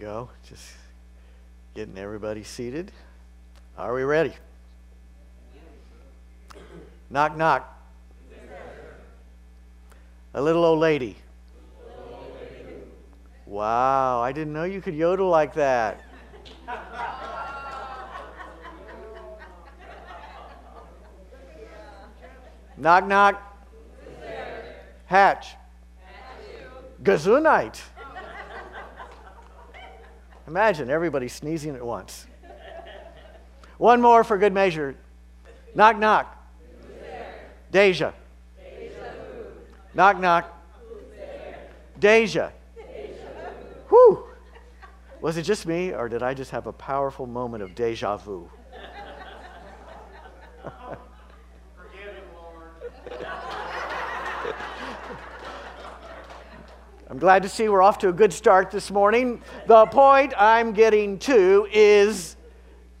go. Just getting everybody seated. Are we ready? Knock, knock. A little old lady. Wow, I didn't know you could yodel like that. knock, knock. Hatch. Gesundheit. Imagine everybody sneezing at once. One more for good measure. Knock, knock. Deja. Knock, knock. Deja. Whew. Was it just me, or did I just have a powerful moment of deja vu? I'm glad to see we're off to a good start this morning. The point I'm getting to is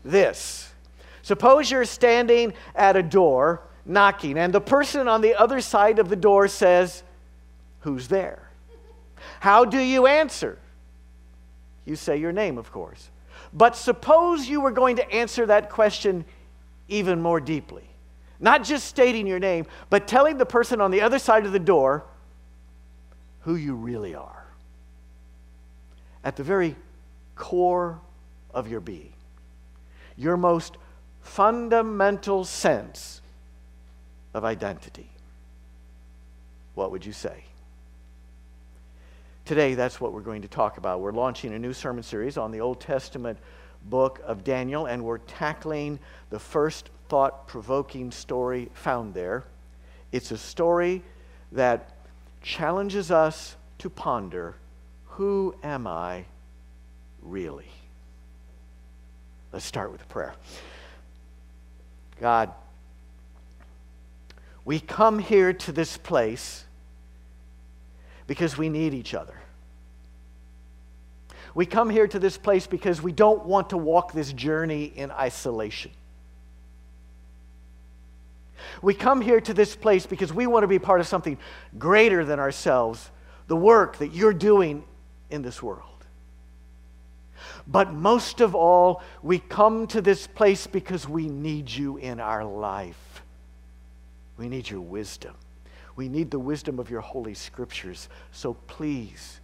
this. Suppose you're standing at a door knocking, and the person on the other side of the door says, Who's there? How do you answer? You say your name, of course. But suppose you were going to answer that question even more deeply. Not just stating your name, but telling the person on the other side of the door who you really are. At the very core of your being, your most fundamental sense of identity. What would you say? Today, that's what we're going to talk about. We're launching a new sermon series on the Old Testament book of Daniel, and we're tackling the first thought provoking story found there. It's a story that challenges us to ponder who am I really? Let's start with a prayer. God, we come here to this place because we need each other. We come here to this place because we don't want to walk this journey in isolation. We come here to this place because we want to be part of something greater than ourselves, the work that you're doing in this world. But most of all, we come to this place because we need you in our life. We need your wisdom. We need the wisdom of your holy scriptures. So please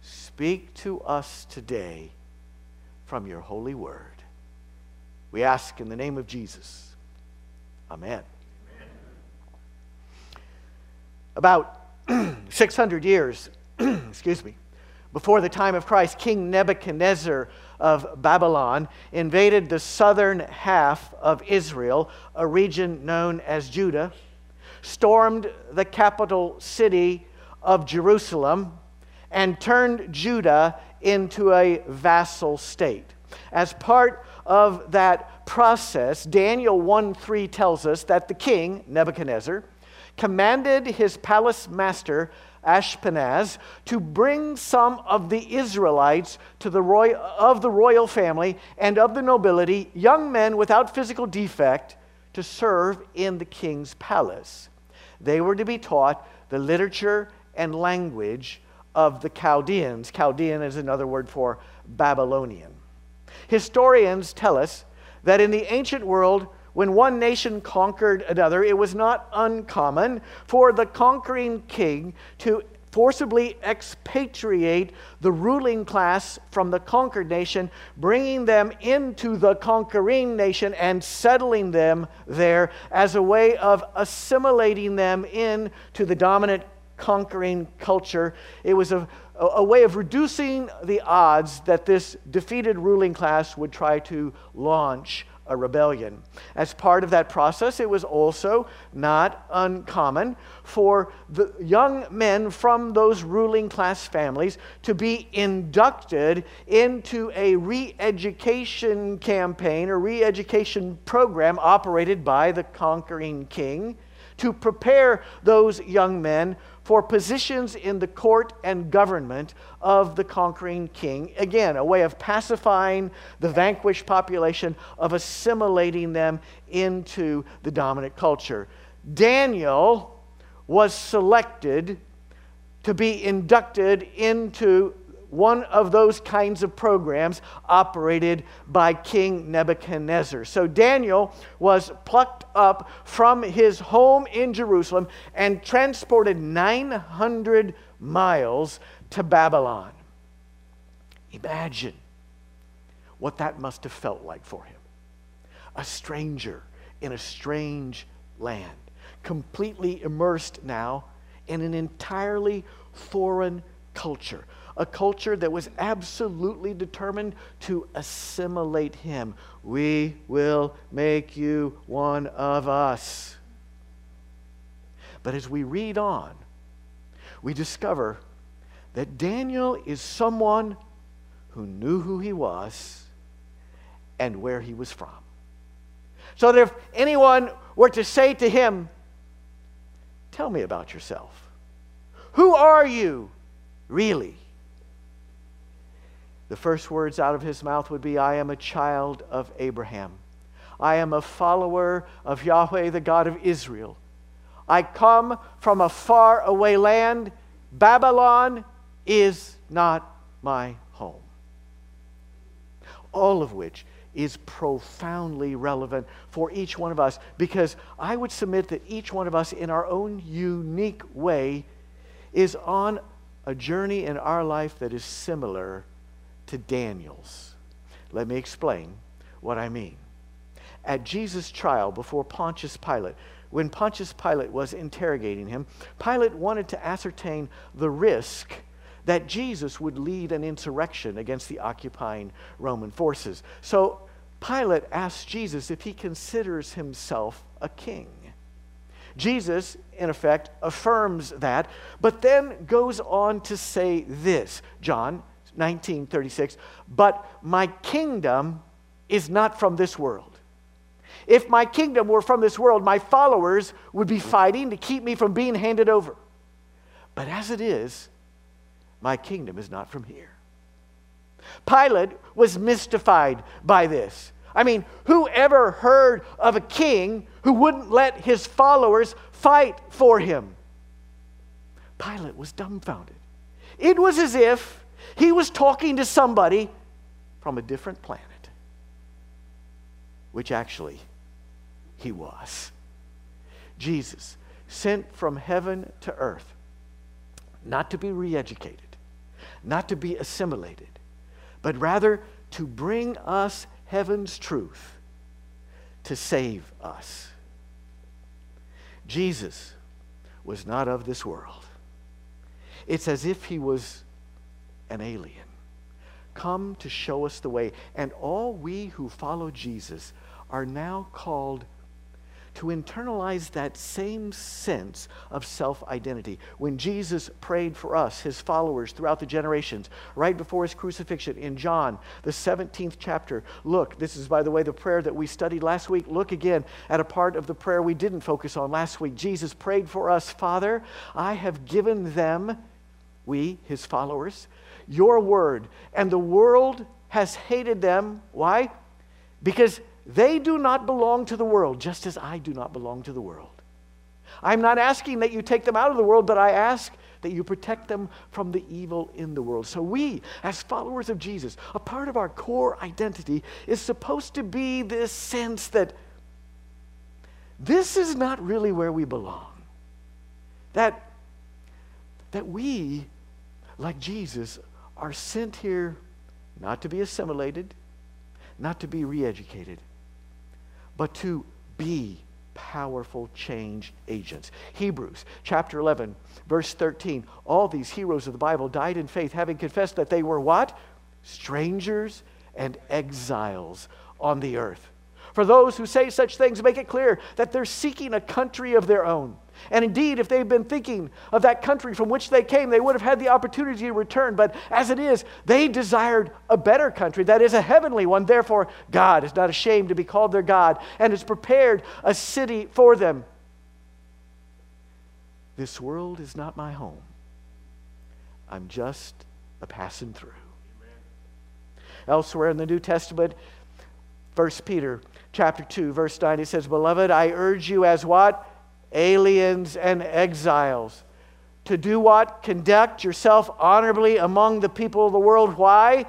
speak to us today from your holy word. We ask in the name of Jesus. Amen. About 600 years, excuse me, before the time of Christ, King Nebuchadnezzar of Babylon invaded the southern half of Israel, a region known as Judah, stormed the capital city of Jerusalem, and turned Judah into a vassal state. As part of that process, Daniel 1 3 tells us that the king, Nebuchadnezzar, commanded his palace master, Ashpenaz, to bring some of the Israelites to the roy- of the royal family and of the nobility, young men without physical defect, to serve in the king's palace. They were to be taught the literature and language of the Chaldeans. Chaldean is another word for Babylonian. Historians tell us that in the ancient world, when one nation conquered another, it was not uncommon for the conquering king to forcibly expatriate the ruling class from the conquered nation, bringing them into the conquering nation and settling them there as a way of assimilating them into the dominant conquering culture. It was a, a way of reducing the odds that this defeated ruling class would try to launch a rebellion. As part of that process, it was also not uncommon for the young men from those ruling class families to be inducted into a re education campaign or re education program operated by the conquering king to prepare those young men for positions in the court and government of the conquering king. Again, a way of pacifying the vanquished population, of assimilating them into the dominant culture. Daniel was selected to be inducted into one of those kinds of programs operated by King Nebuchadnezzar. So Daniel was plucked up from his home in Jerusalem and transported 900 miles to Babylon. Imagine what that must have felt like for him. A stranger in a strange land, completely immersed now in an entirely foreign culture, a culture that was absolutely determined to assimilate him. We will make you one of us. But as we read on, we discover that Daniel is someone who knew who he was and where he was from. So that if anyone were to say to him, Tell me about yourself. Who are you really? The first words out of his mouth would be, I am a child of Abraham. I am a follower of Yahweh, the God of Israel. I come from a far away land. Babylon is not my home. All of which is profoundly relevant for each one of us because I would submit that each one of us, in our own unique way, is on a journey in our life that is similar to Daniel's. Let me explain what I mean. At Jesus' trial before Pontius Pilate, when Pontius Pilate was interrogating him, Pilate wanted to ascertain the risk that Jesus would lead an insurrection against the occupying Roman forces. So Pilate asked Jesus if he considers himself a king. Jesus, in effect, affirms that, but then goes on to say this John 19 36, but my kingdom is not from this world. If my kingdom were from this world, my followers would be fighting to keep me from being handed over. But as it is, my kingdom is not from here. Pilate was mystified by this. I mean, who ever heard of a king who wouldn't let his followers fight for him? Pilate was dumbfounded. It was as if he was talking to somebody from a different planet, which actually he was. Jesus, sent from heaven to earth, not to be re educated, not to be assimilated, but rather to bring us heaven's truth to save us. Jesus was not of this world. It's as if he was an alien, come to show us the way. And all we who follow Jesus are now called to internalize that same sense of self identity. When Jesus prayed for us, his followers, throughout the generations, right before his crucifixion in John, the 17th chapter, look, this is, by the way, the prayer that we studied last week. Look again at a part of the prayer we didn't focus on last week. Jesus prayed for us, Father, I have given them, we, his followers, your word, and the world has hated them. Why? Because they do not belong to the world, just as I do not belong to the world. I'm not asking that you take them out of the world, but I ask that you protect them from the evil in the world. So, we, as followers of Jesus, a part of our core identity is supposed to be this sense that this is not really where we belong. That, that we, like Jesus, are sent here not to be assimilated, not to be re educated, but to be powerful change agents. Hebrews chapter 11, verse 13. All these heroes of the Bible died in faith, having confessed that they were what? Strangers and exiles on the earth. For those who say such things, make it clear that they're seeking a country of their own. And indeed, if they'd been thinking of that country from which they came, they would have had the opportunity to return. But as it is, they desired a better country, that is, a heavenly one. Therefore, God is not ashamed to be called their God and has prepared a city for them. This world is not my home. I'm just a passing through. Amen. Elsewhere in the New Testament, 1 Peter chapter 2, verse 9, he says, Beloved, I urge you as what? Aliens and exiles. to do what? Conduct yourself honorably among the people of the world. Why?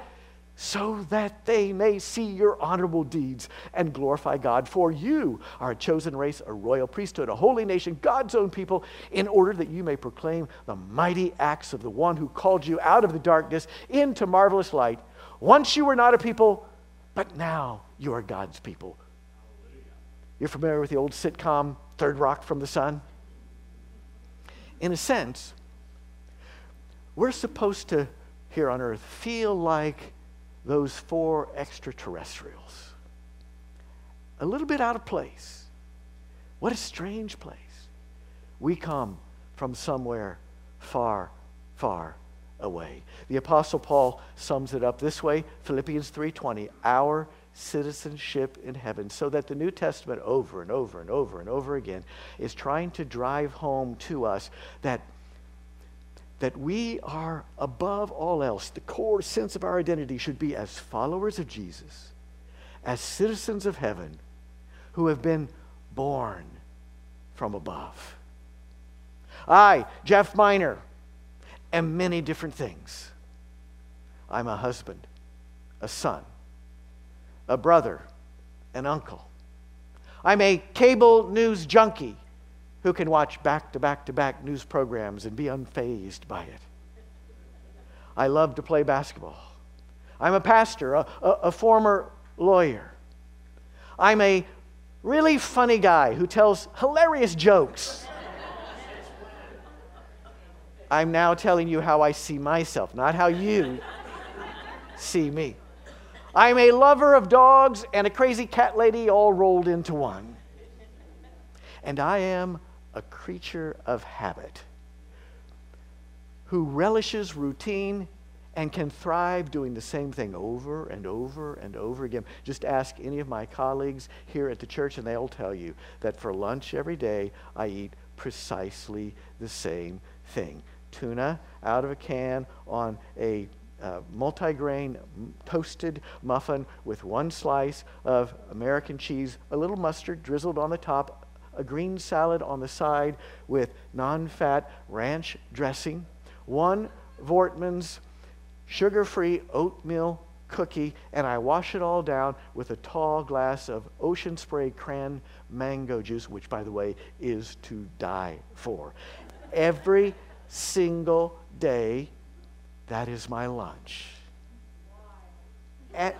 So that they may see your honorable deeds and glorify God. For you are a chosen race, a royal priesthood, a holy nation, God's own people, in order that you may proclaim the mighty acts of the one who called you out of the darkness into marvelous light. Once you were not a people, but now you are God's people. You're familiar with the old sitcom Third Rock from the Sun? in a sense, we're supposed to, here on earth, feel like those four extraterrestrials. A little bit out of place. What a strange place. We come from somewhere far, far away. The apostle Paul sums it up this way, Philippians 3:20, our citizenship in heaven. So that the New Testament, over and over and over and over again, is trying to drive home to us that, that we are above all else. The core sense of our identity should be as followers of Jesus, as citizens of heaven who have been born from above. I, Jeff Miner, am many different things. I'm a husband, a son, a brother, an uncle. I'm a cable news junkie who can watch back to back to back news programs and be unfazed by it. I love to play basketball. I'm a pastor, a, a, a former lawyer. I'm a really funny guy who tells hilarious jokes. I'm now telling you how I see myself, not how you see me. I'm a lover of dogs and a crazy cat lady all rolled into one. And I am a creature of habit who relishes routine and can thrive doing the same thing over and over and over again. Just ask any of my colleagues here at the church, and they'll tell you that for lunch every day, I eat precisely the same thing tuna out of a can on a uh, multi-grain toasted muffin with one slice of American cheese, a little mustard drizzled on the top, a green salad on the side with non-fat ranch dressing, one Voortman's sugar-free oatmeal cookie, and I wash it all down with a tall glass of ocean spray cran mango juice, which, by the way, is to die for. Every single day that is my lunch. And,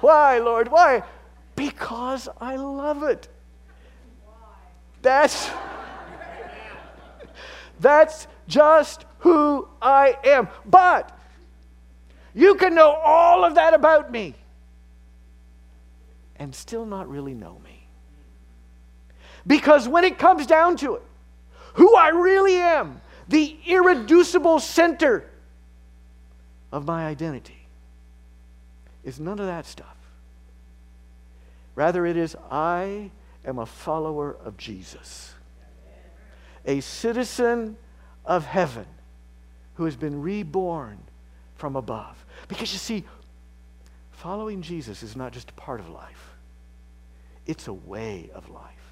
why, Lord? Why? Because I love it. That's that's just who I am. But you can know all of that about me and still not really know me. Because when it comes down to it, who I really am the irreducible center of my identity is none of that stuff. Rather, it is I am a follower of Jesus, a citizen of heaven who has been reborn from above. Because you see, following Jesus is not just a part of life, it's a way of life.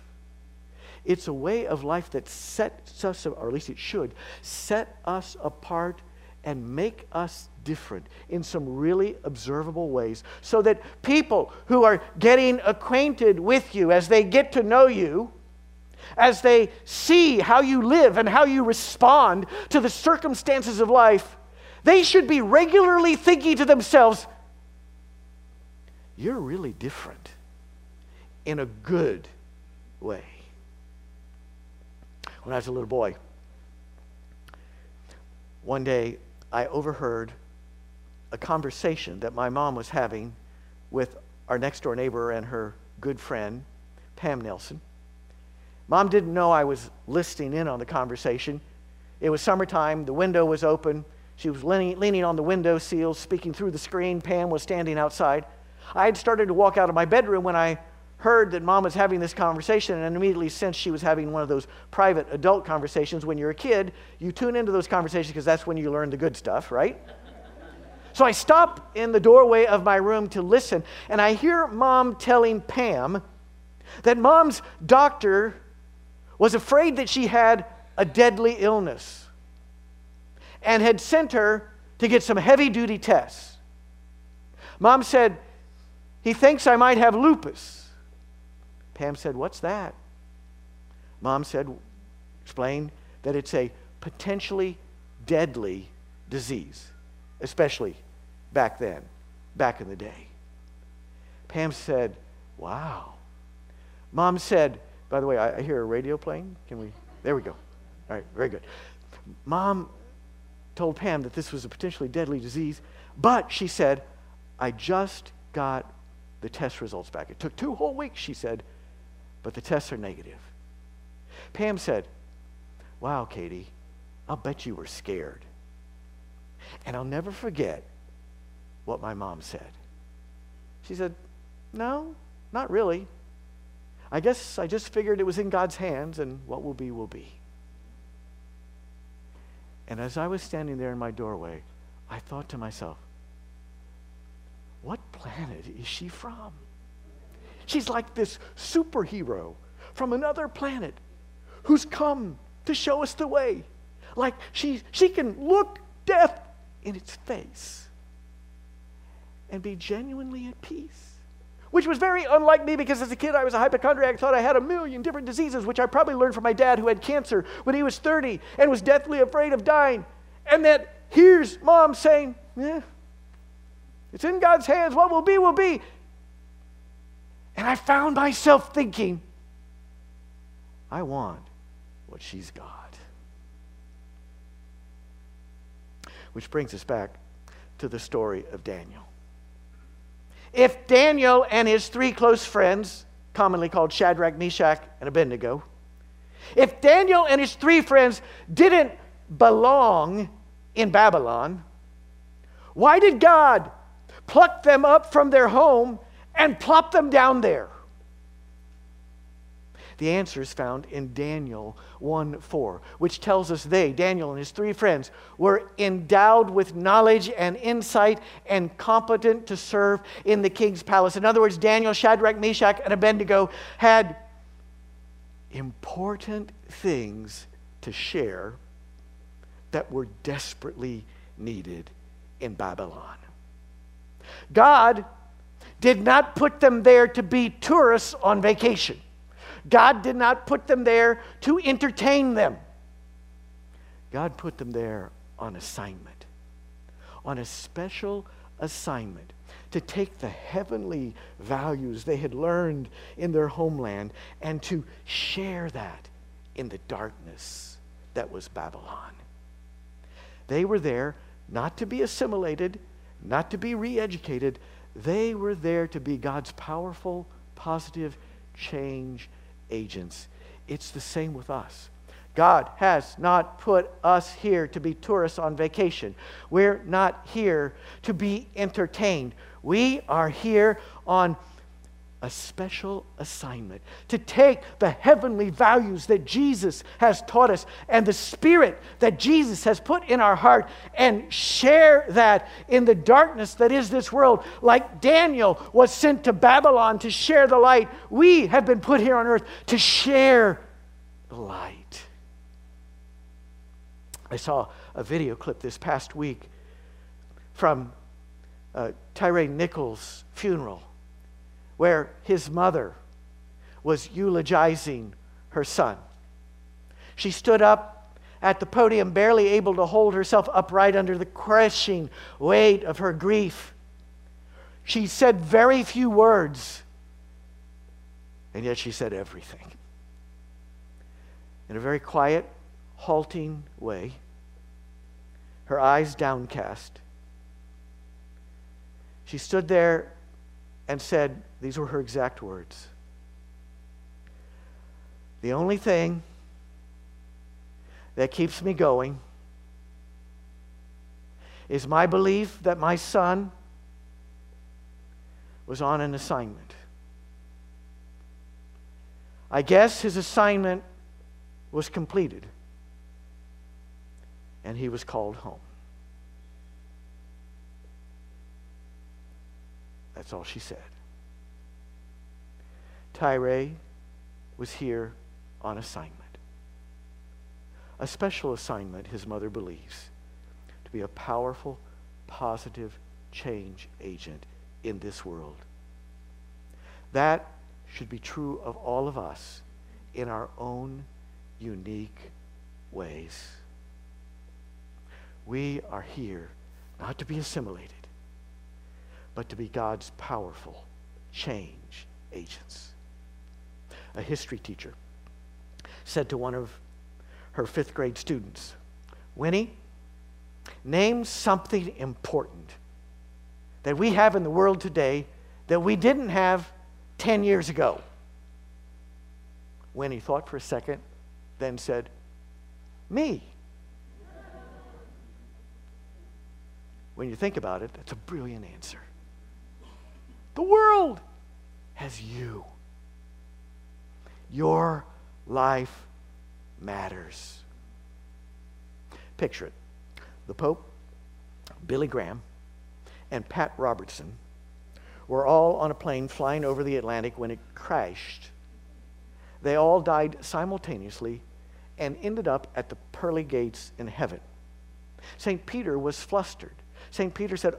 It's a way of life that sets us, or at least it should, set us apart and make us different in some really observable ways so that people who are getting acquainted with you as they get to know you, as they see how you live and how you respond to the circumstances of life, they should be regularly thinking to themselves, You're really different in a good way when I was a little boy. One day, I overheard a conversation that my mom was having with our next door neighbor and her good friend, Pam Nelson. Mom didn't know I was listening in on the conversation. It was summertime, the window was open. She was leaning, leaning on the window sill, speaking through the screen. Pam was standing outside. I had started to walk out of my bedroom when I heard that mom was having this conversation and immediately sensed she was having one of those private adult conversations. When you're a kid, you tune into those conversations because that's when you learn the good stuff, right? so I stop in the doorway of my room to listen, and I hear mom telling Pam that mom's doctor was afraid that she had a deadly illness and had sent her to get some heavy duty tests. Mom said, He thinks I might have lupus. Pam said, What's that? Mom said, explained that it's a potentially deadly disease, especially back then, back in the day. Pam said, Wow. Mom said, by the way, I, I hear a radio playing. Can we? There we go. All right, very good. Mom told Pam that this was a potentially deadly disease, but she said, I just got the test results back. It took two whole weeks, she said, but the tests are negative. Pam said, Wow, Katie, I'll bet you were scared. And I'll never forget what my mom said. She said, No, not really. I guess I just figured it was in God's hands and what will be, will be. And as I was standing there in my doorway, I thought to myself, what planet is she from? She's like this superhero from another planet who's come to show us the way. Like she, she can look death in its face and be genuinely at peace. Which was very unlike me because as a kid I was a hypochondriac, thought I had a million different diseases, which I probably learned from my dad who had cancer when he was 30 and was deathly afraid of dying. And that here's mom saying, Yeah, it's in God's hands. What will be, will be. And I found myself thinking, I want what she's got. Which brings us back to the story of Daniel. If Daniel and his three close friends, commonly called Shadrach, Meshach, and Abednego, if Daniel and his three friends didn't belong in Babylon, why did God pluck them up from their home and plop them down there? The answer is found in Daniel 1 4, which tells us they, Daniel and his three friends, were endowed with knowledge and insight and competent to serve in the king's palace. In other words, Daniel, Shadrach, Meshach, and Abednego had important things to share that were desperately needed in Babylon. God did not put them there to be tourists on vacation. God did not put them there to entertain them. God put them there on assignment, on a special assignment to take the heavenly values they had learned in their homeland and to share that in the darkness that was Babylon. They were there not to be assimilated, not to be re educated. They were there to be God's powerful, positive change agents. It's the same with us. God has not put us here to be tourists on vacation. We're not here to be entertained. We are here on a special assignment to take the heavenly values that Jesus has taught us and the spirit that Jesus has put in our heart and share that in the darkness that is this world. Like Daniel was sent to Babylon to share the light, we have been put here on earth to share the light. I saw a video clip this past week from uh, Tyre Nichols' funeral where his mother was eulogizing her son. She stood up at the podium, barely able to hold herself upright under the crushing weight of her grief. She said very few words, and yet she said everything. In a very quiet, halting way, her eyes downcast. She stood there and said, These were her exact words. The only thing that keeps me going is my belief that my son was on an assignment. I guess his assignment was completed and he was called home. That's all she said. Tyre was here on assignment. a special assignment, his mother believes, to be a powerful, positive change agent in this world. That should be true of all of us in our own unique ways. We are here not to be assimilated, but to be God's powerful change agents. A history teacher said to one of her fifth grade students, Winnie, name something important that we have in the world today that we didn't have 10 years ago. Winnie thought for a second, then said, Me. When you think about it, that's a brilliant answer. The world has you. Your life matters. Picture it the Pope, Billy Graham, and Pat Robertson were all on a plane flying over the Atlantic when it crashed. They all died simultaneously and ended up at the pearly gates in heaven. St. Peter was flustered. St. Peter said,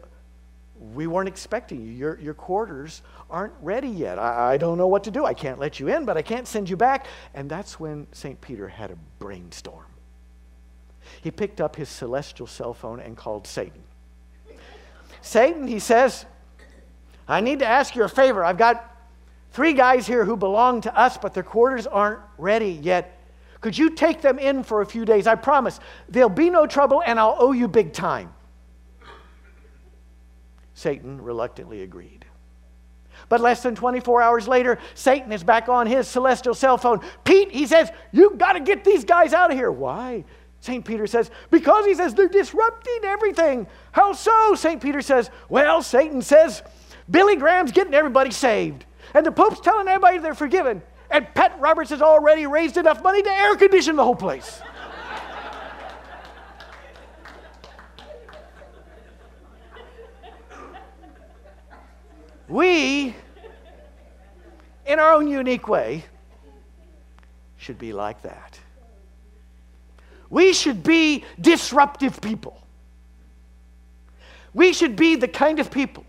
We weren't expecting you. Your, your quarters aren't ready yet. I, I don't know what to do. I can't let you in, but I can't send you back. And that's when St. Peter had a brainstorm. He picked up his celestial cell phone and called Satan. Satan, he says, I need to ask you a favor. I've got three guys here who belong to us, but their quarters aren't ready yet. Could you take them in for a few days? I promise. There'll be no trouble, and I'll owe you big time. Satan reluctantly agreed. But less than 24 hours later, Satan is back on his celestial cell phone. Pete, he says, You've got to get these guys out of here. Why? St. Peter says, Because he says they're disrupting everything. How so? St. Peter says, Well, Satan says, Billy Graham's getting everybody saved. And the Pope's telling everybody they're forgiven. And Pat Robertson's already raised enough money to air condition the whole place. We, in our own unique way, should be like that. We should be disruptive people. We should be the kind of people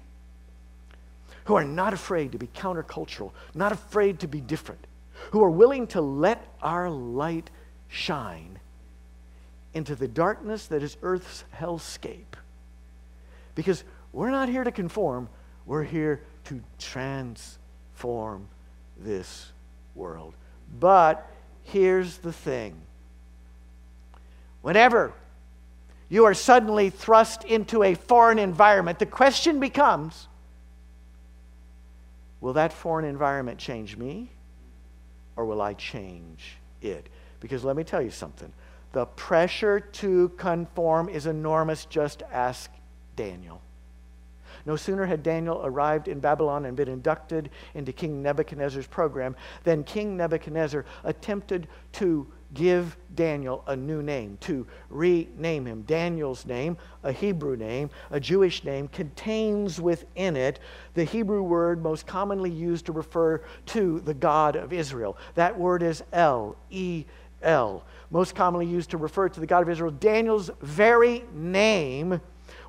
who are not afraid to be countercultural, not afraid to be different, who are willing to let our light shine into the darkness that is Earth's hellscape. Because we're not here to conform, we're here to transform this world. But here's the thing whenever you are suddenly thrust into a foreign environment, the question becomes Will that foreign environment change me or will I change it? Because let me tell you something the pressure to conform is enormous. Just ask Daniel. No sooner had Daniel arrived in Babylon and been inducted into King Nebuchadnezzar's program than King Nebuchadnezzar attempted to give Daniel a new name, to rename him. Daniel's name, a Hebrew name, a Jewish name, contains within it the Hebrew word most commonly used to refer to the God of Israel. That word is El, E L, most commonly used to refer to the God of Israel. Daniel's very name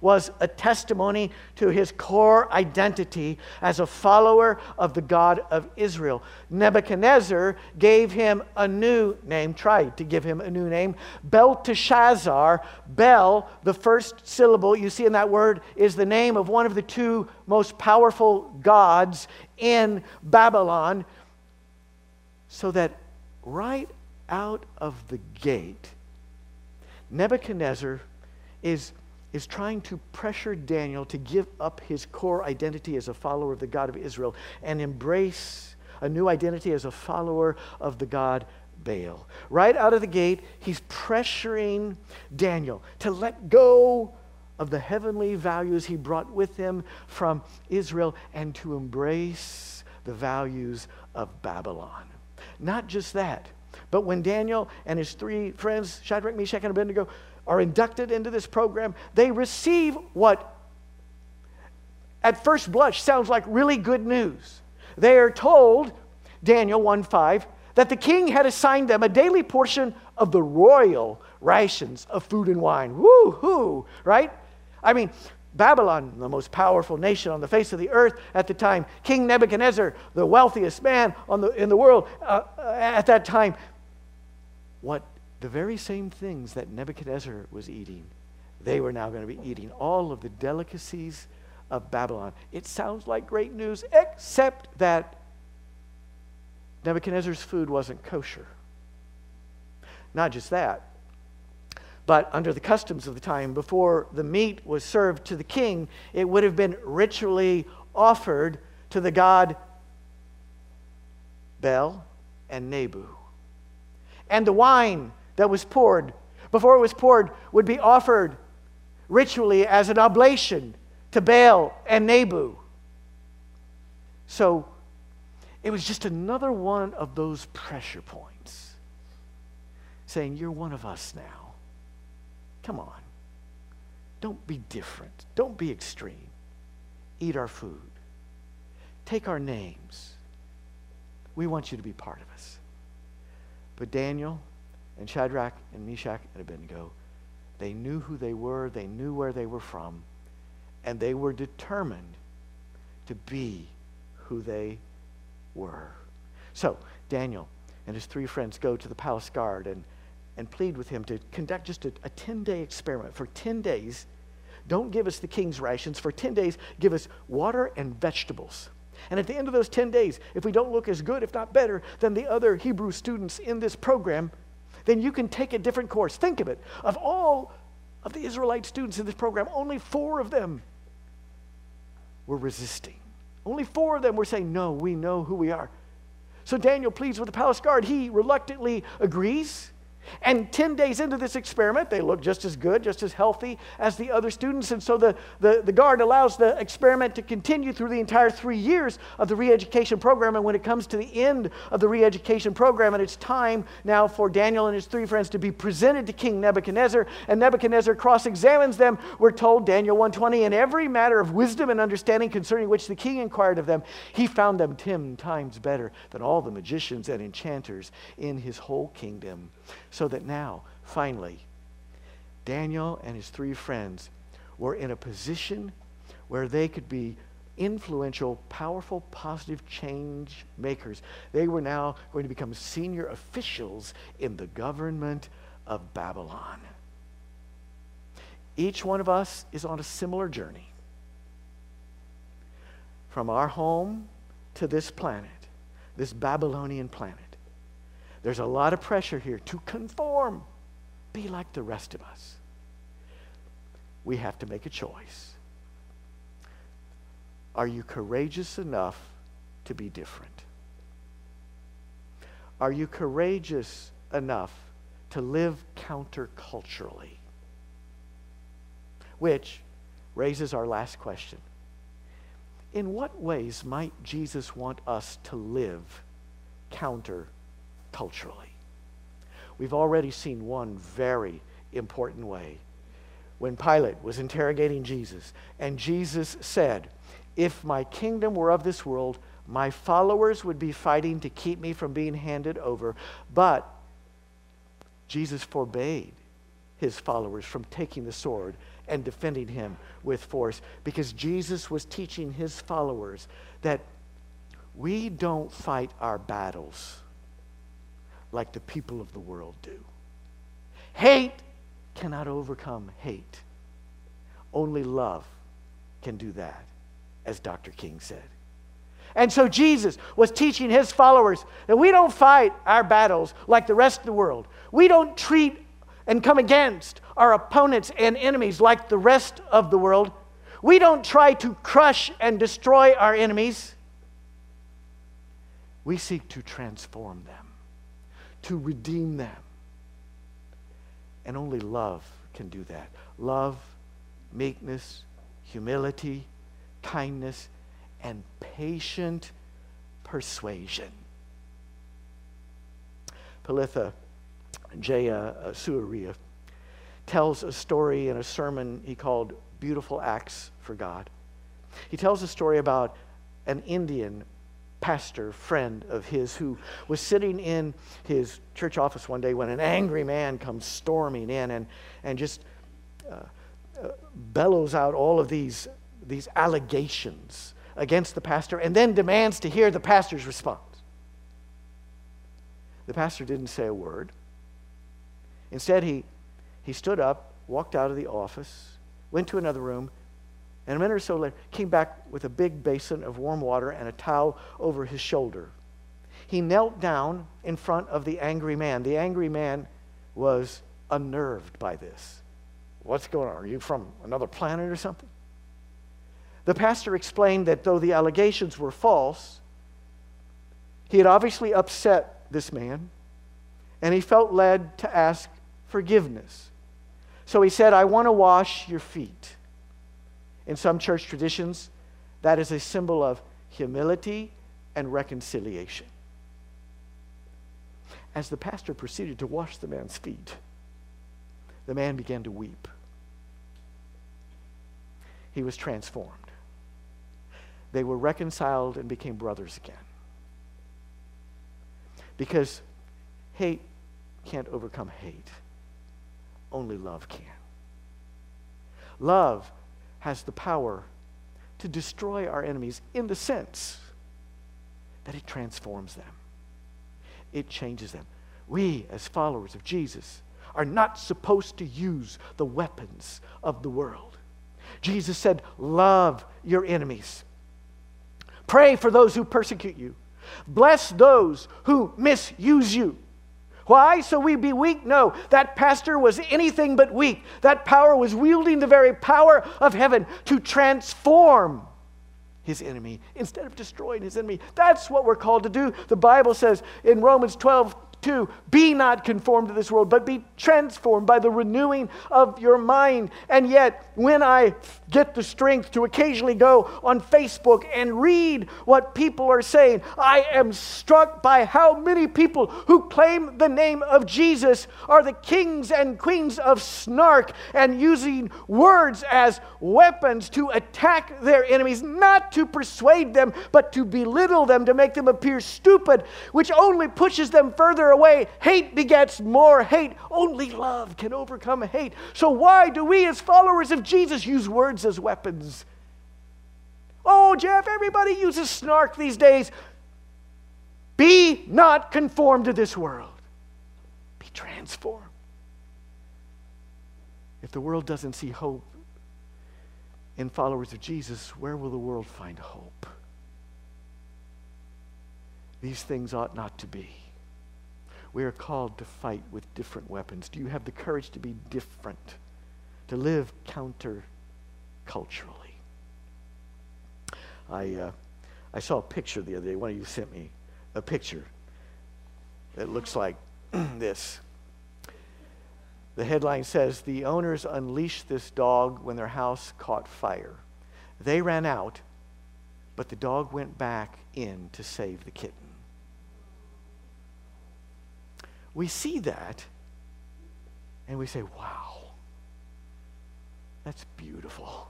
was a testimony to his core identity as a follower of the God of Israel. Nebuchadnezzar gave him a new name, tried to give him a new name, Belteshazzar. Bel, the first syllable you see in that word, is the name of one of the two most powerful gods in Babylon. So that right out of the gate, Nebuchadnezzar is is trying to pressure Daniel to give up his core identity as a follower of the God of Israel and embrace a new identity as a follower of the God Baal. Right out of the gate, he's pressuring Daniel to let go of the heavenly values he brought with him from Israel and to embrace the values of Babylon. Not just that, but when Daniel and his three friends, Shadrach, Meshach, and Abednego, are inducted into this program, they receive what at first blush sounds like really good news. They are told, Daniel 1 5, that the king had assigned them a daily portion of the royal rations of food and wine. Woo hoo, right? I mean, Babylon, the most powerful nation on the face of the earth at the time, King Nebuchadnezzar, the wealthiest man on the, in the world uh, at that time, what the very same things that Nebuchadnezzar was eating, they were now going to be eating all of the delicacies of Babylon. It sounds like great news, except that Nebuchadnezzar's food wasn't kosher. Not just that, but under the customs of the time, before the meat was served to the king, it would have been ritually offered to the god Bel and Nebu. And the wine that was poured, before it was poured, would be offered ritually as an oblation to Baal and Nebu. So it was just another one of those pressure points saying, You're one of us now. Come on. Don't be different. Don't be extreme. Eat our food. Take our names. We want you to be part of us. But Daniel and Shadrach and Meshach and Abednego, they knew who they were, they knew where they were from, and they were determined to be who they were. So, Daniel and his three friends go to the palace guard and and plead with him to conduct just a, a 10 day experiment. For 10 days, don't give us the king's rations. For 10 days, give us water and vegetables. And at the end of those 10 days, if we don't look as good, if not better, than the other Hebrew students in this program, then you can take a different course. Think of it. Of all of the Israelite students in this program, only four of them were resisting. Only four of them were saying, No, we know who we are. So Daniel pleads with the palace guard. He reluctantly agrees. And 10 days into this experiment, they look just as good, just as healthy as the other students. And so the, the, the guard allows the experiment to continue through the entire three years of the re education program. And when it comes to the end of the re education program, and it's time now for Daniel and his three friends to be presented to King Nebuchadnezzar, and Nebuchadnezzar cross examines them, we're told, Daniel 120, in every matter of wisdom and understanding concerning which the king inquired of them, he found them 10 times better than all the magicians and enchanters in his whole kingdom. So that now, finally, Daniel and his three friends were in a position where they could be influential, powerful, positive change makers. They were now going to become senior officials in the government of Babylon. Each one of us is on a similar journey. From our home to this planet, this Babylonian planet. There's a lot of pressure here to conform, be like the rest of us. We have to make a choice. Are you courageous enough to be different? Are you courageous enough to live counterculturally? Which raises our last question. In what ways might Jesus want us to live counter culturally. We've already seen one very important way. When Pilate was interrogating Jesus, and Jesus said, If my kingdom were of this world, my followers would be fighting to keep me from being handed over. But Jesus forbade his followers from taking the sword and defending him with force because Jesus was teaching his followers that we don't fight our battles like the people of the world do. Hate cannot overcome hate. Only love can do that, as Dr. King said. And so Jesus was teaching his followers that we don't fight our battles like the rest of the world. We don't treat and come against our opponents and enemies like the rest of the world. We don't try to crush and destroy our enemies. We seek to transform them to redeem them. And only love can do that. Love, meekness, humility, kindness, and patient persuasion. Palitha Jaya Suariya tells a story in a sermon he called Beautiful Acts for God. He tells a story about an Indian pastor friend of his who was sitting in his church office one day when an angry man comes storming in and, and just uh, uh, bellows out all of these, these allegations against the pastor and then demands to hear the pastor's response. The pastor didn't say a word. Instead, he, he stood up, walked out of the office, went to another room, and a minute or so later, came back with a big basin of warm water and a towel over his shoulder. He knelt down in front of the angry man. The angry man was unnerved by this. What's going on? Are you from another planet or something? The pastor explained that though the allegations were false, he had obviously upset this man, and he felt led to ask forgiveness. So he said, I want to wash your feet. In some church traditions, that is a symbol of humility and reconciliation. As the pastor proceeded to wash the man's feet, the man began to weep. He was transformed. They were reconciled and became brothers again. Because hate can't overcome hate, only love can. Love has the power to destroy our enemies in the sense that it transforms them, it changes them. We, as followers of Jesus, are not supposed to use the weapons of the world. Jesus said, Love your enemies. Pray for those who persecute you. Bless those who misuse you. Why? So we be weak? No. That pastor was anything but weak. That power was wielding the very power of heaven to transform his enemy instead of destroying his enemy. That's what we're called to do. The Bible says in Romans 12, 2 Be not conformed to this world, but be transformed by the renewing of your mind. And yet, when I get the strength to occasionally go on Facebook and read what people are saying, I am struck by how many people who claim the name of Jesus are the kings and queens of snark and using words as weapons to attack their enemies, not to persuade them, but to belittle them, to make them appear stupid, which only pushes them further away. Hate begets more hate. Only love can overcome hate. So, why do we, as followers of Jesus, use words as weapons? Oh, Jeff, everybody uses snark these days. Be not conformed to this world, be transformed. If the world doesn't see hope in followers of Jesus, where will the world find hope? These things ought not to be. We are called to fight with different weapons. Do you have the courage to be different, to live counter culturally? I, uh, I saw a picture the other day. One of you sent me a picture that looks like this. The headline says The owners unleashed this dog when their house caught fire. They ran out, but the dog went back in to save the kitten. We see that and we say, wow, that's beautiful.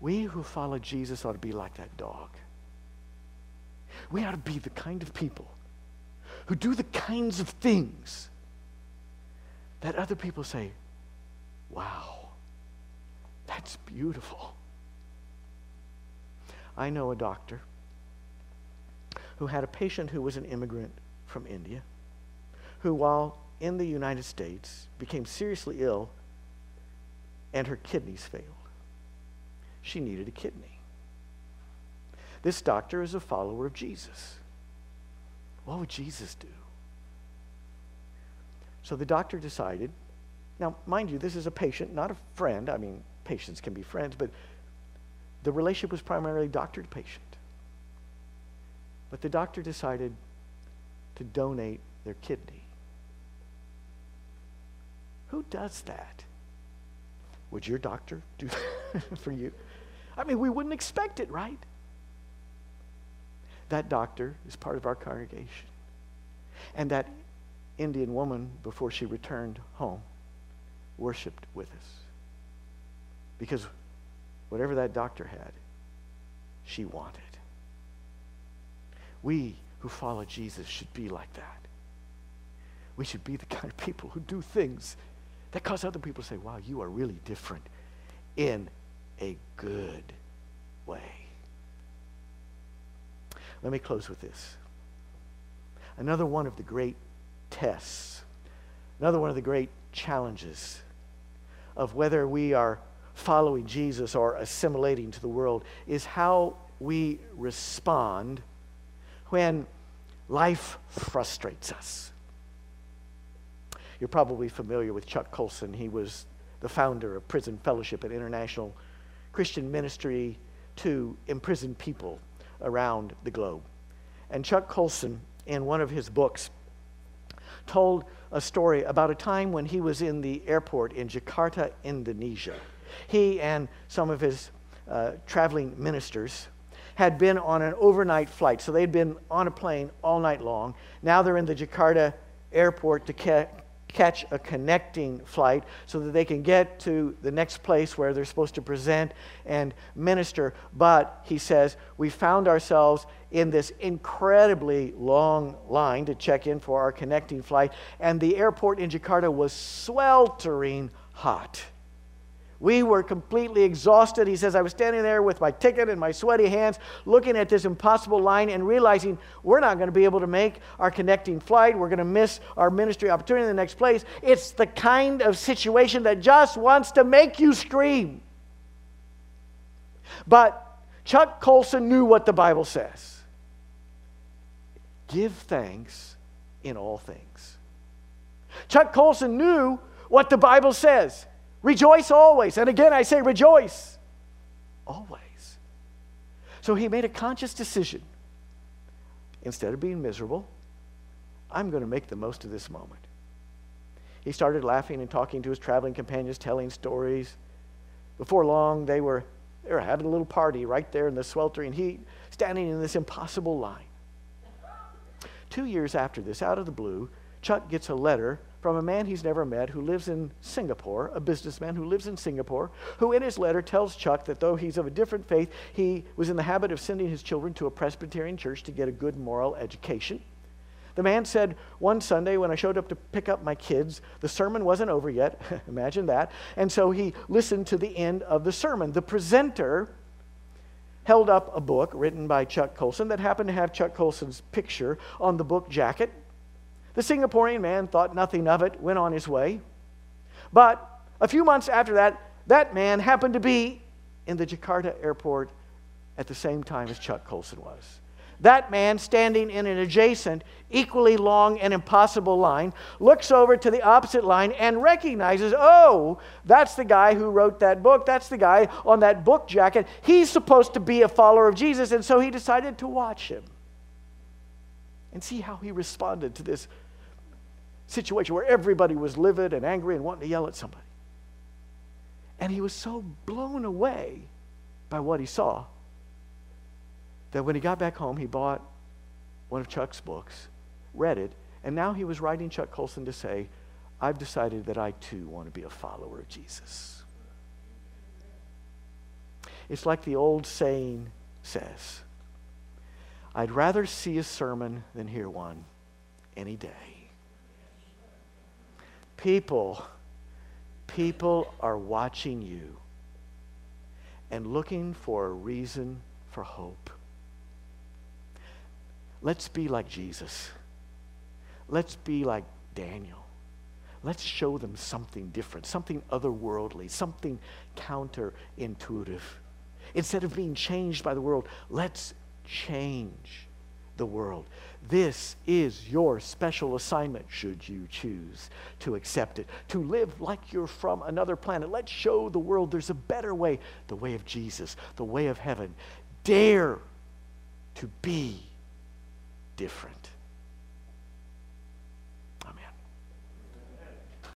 We who follow Jesus ought to be like that dog. We ought to be the kind of people who do the kinds of things that other people say, wow, that's beautiful. I know a doctor who had a patient who was an immigrant from India who, while in the United States, became seriously ill and her kidneys failed. She needed a kidney. This doctor is a follower of Jesus. What would Jesus do? So the doctor decided. Now, mind you, this is a patient, not a friend. I mean, patients can be friends, but the relationship was primarily doctor to patient. But the doctor decided to donate their kidney. Who does that? Would your doctor do that for you? I mean, we wouldn't expect it, right? That doctor is part of our congregation. And that Indian woman, before she returned home, worshiped with us. Because whatever that doctor had, she wanted. We who follow Jesus should be like that. We should be the kind of people who do things that cause other people to say, wow, you are really different in a good way. Let me close with this. Another one of the great tests, another one of the great challenges of whether we are following Jesus or assimilating to the world is how we respond when life frustrates us. You're probably familiar with Chuck Colson. He was the founder of Prison Fellowship, an international Christian ministry to imprisoned people around the globe. And Chuck Colson, in one of his books, told a story about a time when he was in the airport in Jakarta, Indonesia. He and some of his uh, traveling ministers had been on an overnight flight. So they'd been on a plane all night long. Now they're in the Jakarta airport to ca- catch a connecting flight so that they can get to the next place where they're supposed to present and minister. But he says, we found ourselves in this incredibly long line to check in for our connecting flight, and the airport in Jakarta was sweltering hot. We were completely exhausted. He says, I was standing there with my ticket in my sweaty hands, looking at this impossible line and realizing we're not going to be able to make our connecting flight. We're going to miss our ministry opportunity in the next place. It's the kind of situation that just wants to make you scream. But Chuck Colson knew what the Bible says give thanks in all things. Chuck Colson knew what the Bible says. Rejoice always. And again, I say rejoice always. So he made a conscious decision. Instead of being miserable, I'm going to make the most of this moment. He started laughing and talking to his traveling companions, telling stories. Before long, they were, they were having a little party right there in the sweltering heat, standing in this impossible line. Two years after this, out of the blue, Chuck gets a letter from a man he's never met who lives in Singapore, a businessman who lives in Singapore, who in his letter tells Chuck that though he's of a different faith, he was in the habit of sending his children to a Presbyterian church to get a good moral education. The man said one Sunday when I showed up to pick up my kids, the sermon wasn't over yet. Imagine that. And so he listened to the end of the sermon. The presenter held up a book written by Chuck Colson that happened to have Chuck Colson's picture on the book jacket. The Singaporean man thought nothing of it, went on his way. But a few months after that, that man happened to be in the Jakarta airport at the same time as Chuck Colson was. That man, standing in an adjacent, equally long and impossible line, looks over to the opposite line and recognizes, oh, that's the guy who wrote that book. That's the guy on that book jacket. He's supposed to be a follower of Jesus, and so he decided to watch him and see how he responded to this situation where everybody was livid and angry and wanting to yell at somebody. And he was so blown away by what he saw that when he got back home, he bought one of Chuck's books, read it, and now he was writing Chuck Colson to say, I've decided that I too want to be a follower of Jesus. It's like the old saying says I'd rather see a sermon than hear one any day. People, people are watching you and looking for a reason for hope. Let's be like Jesus. Let's be like Daniel. Let's show them something different, something otherworldly, something counterintuitive. Instead of being changed by the world, let's change the world. This is your special assignment, should you choose to accept it. To live like you're from another planet. Let's show the world there's a better way the way of Jesus, the way of heaven. Dare to be different.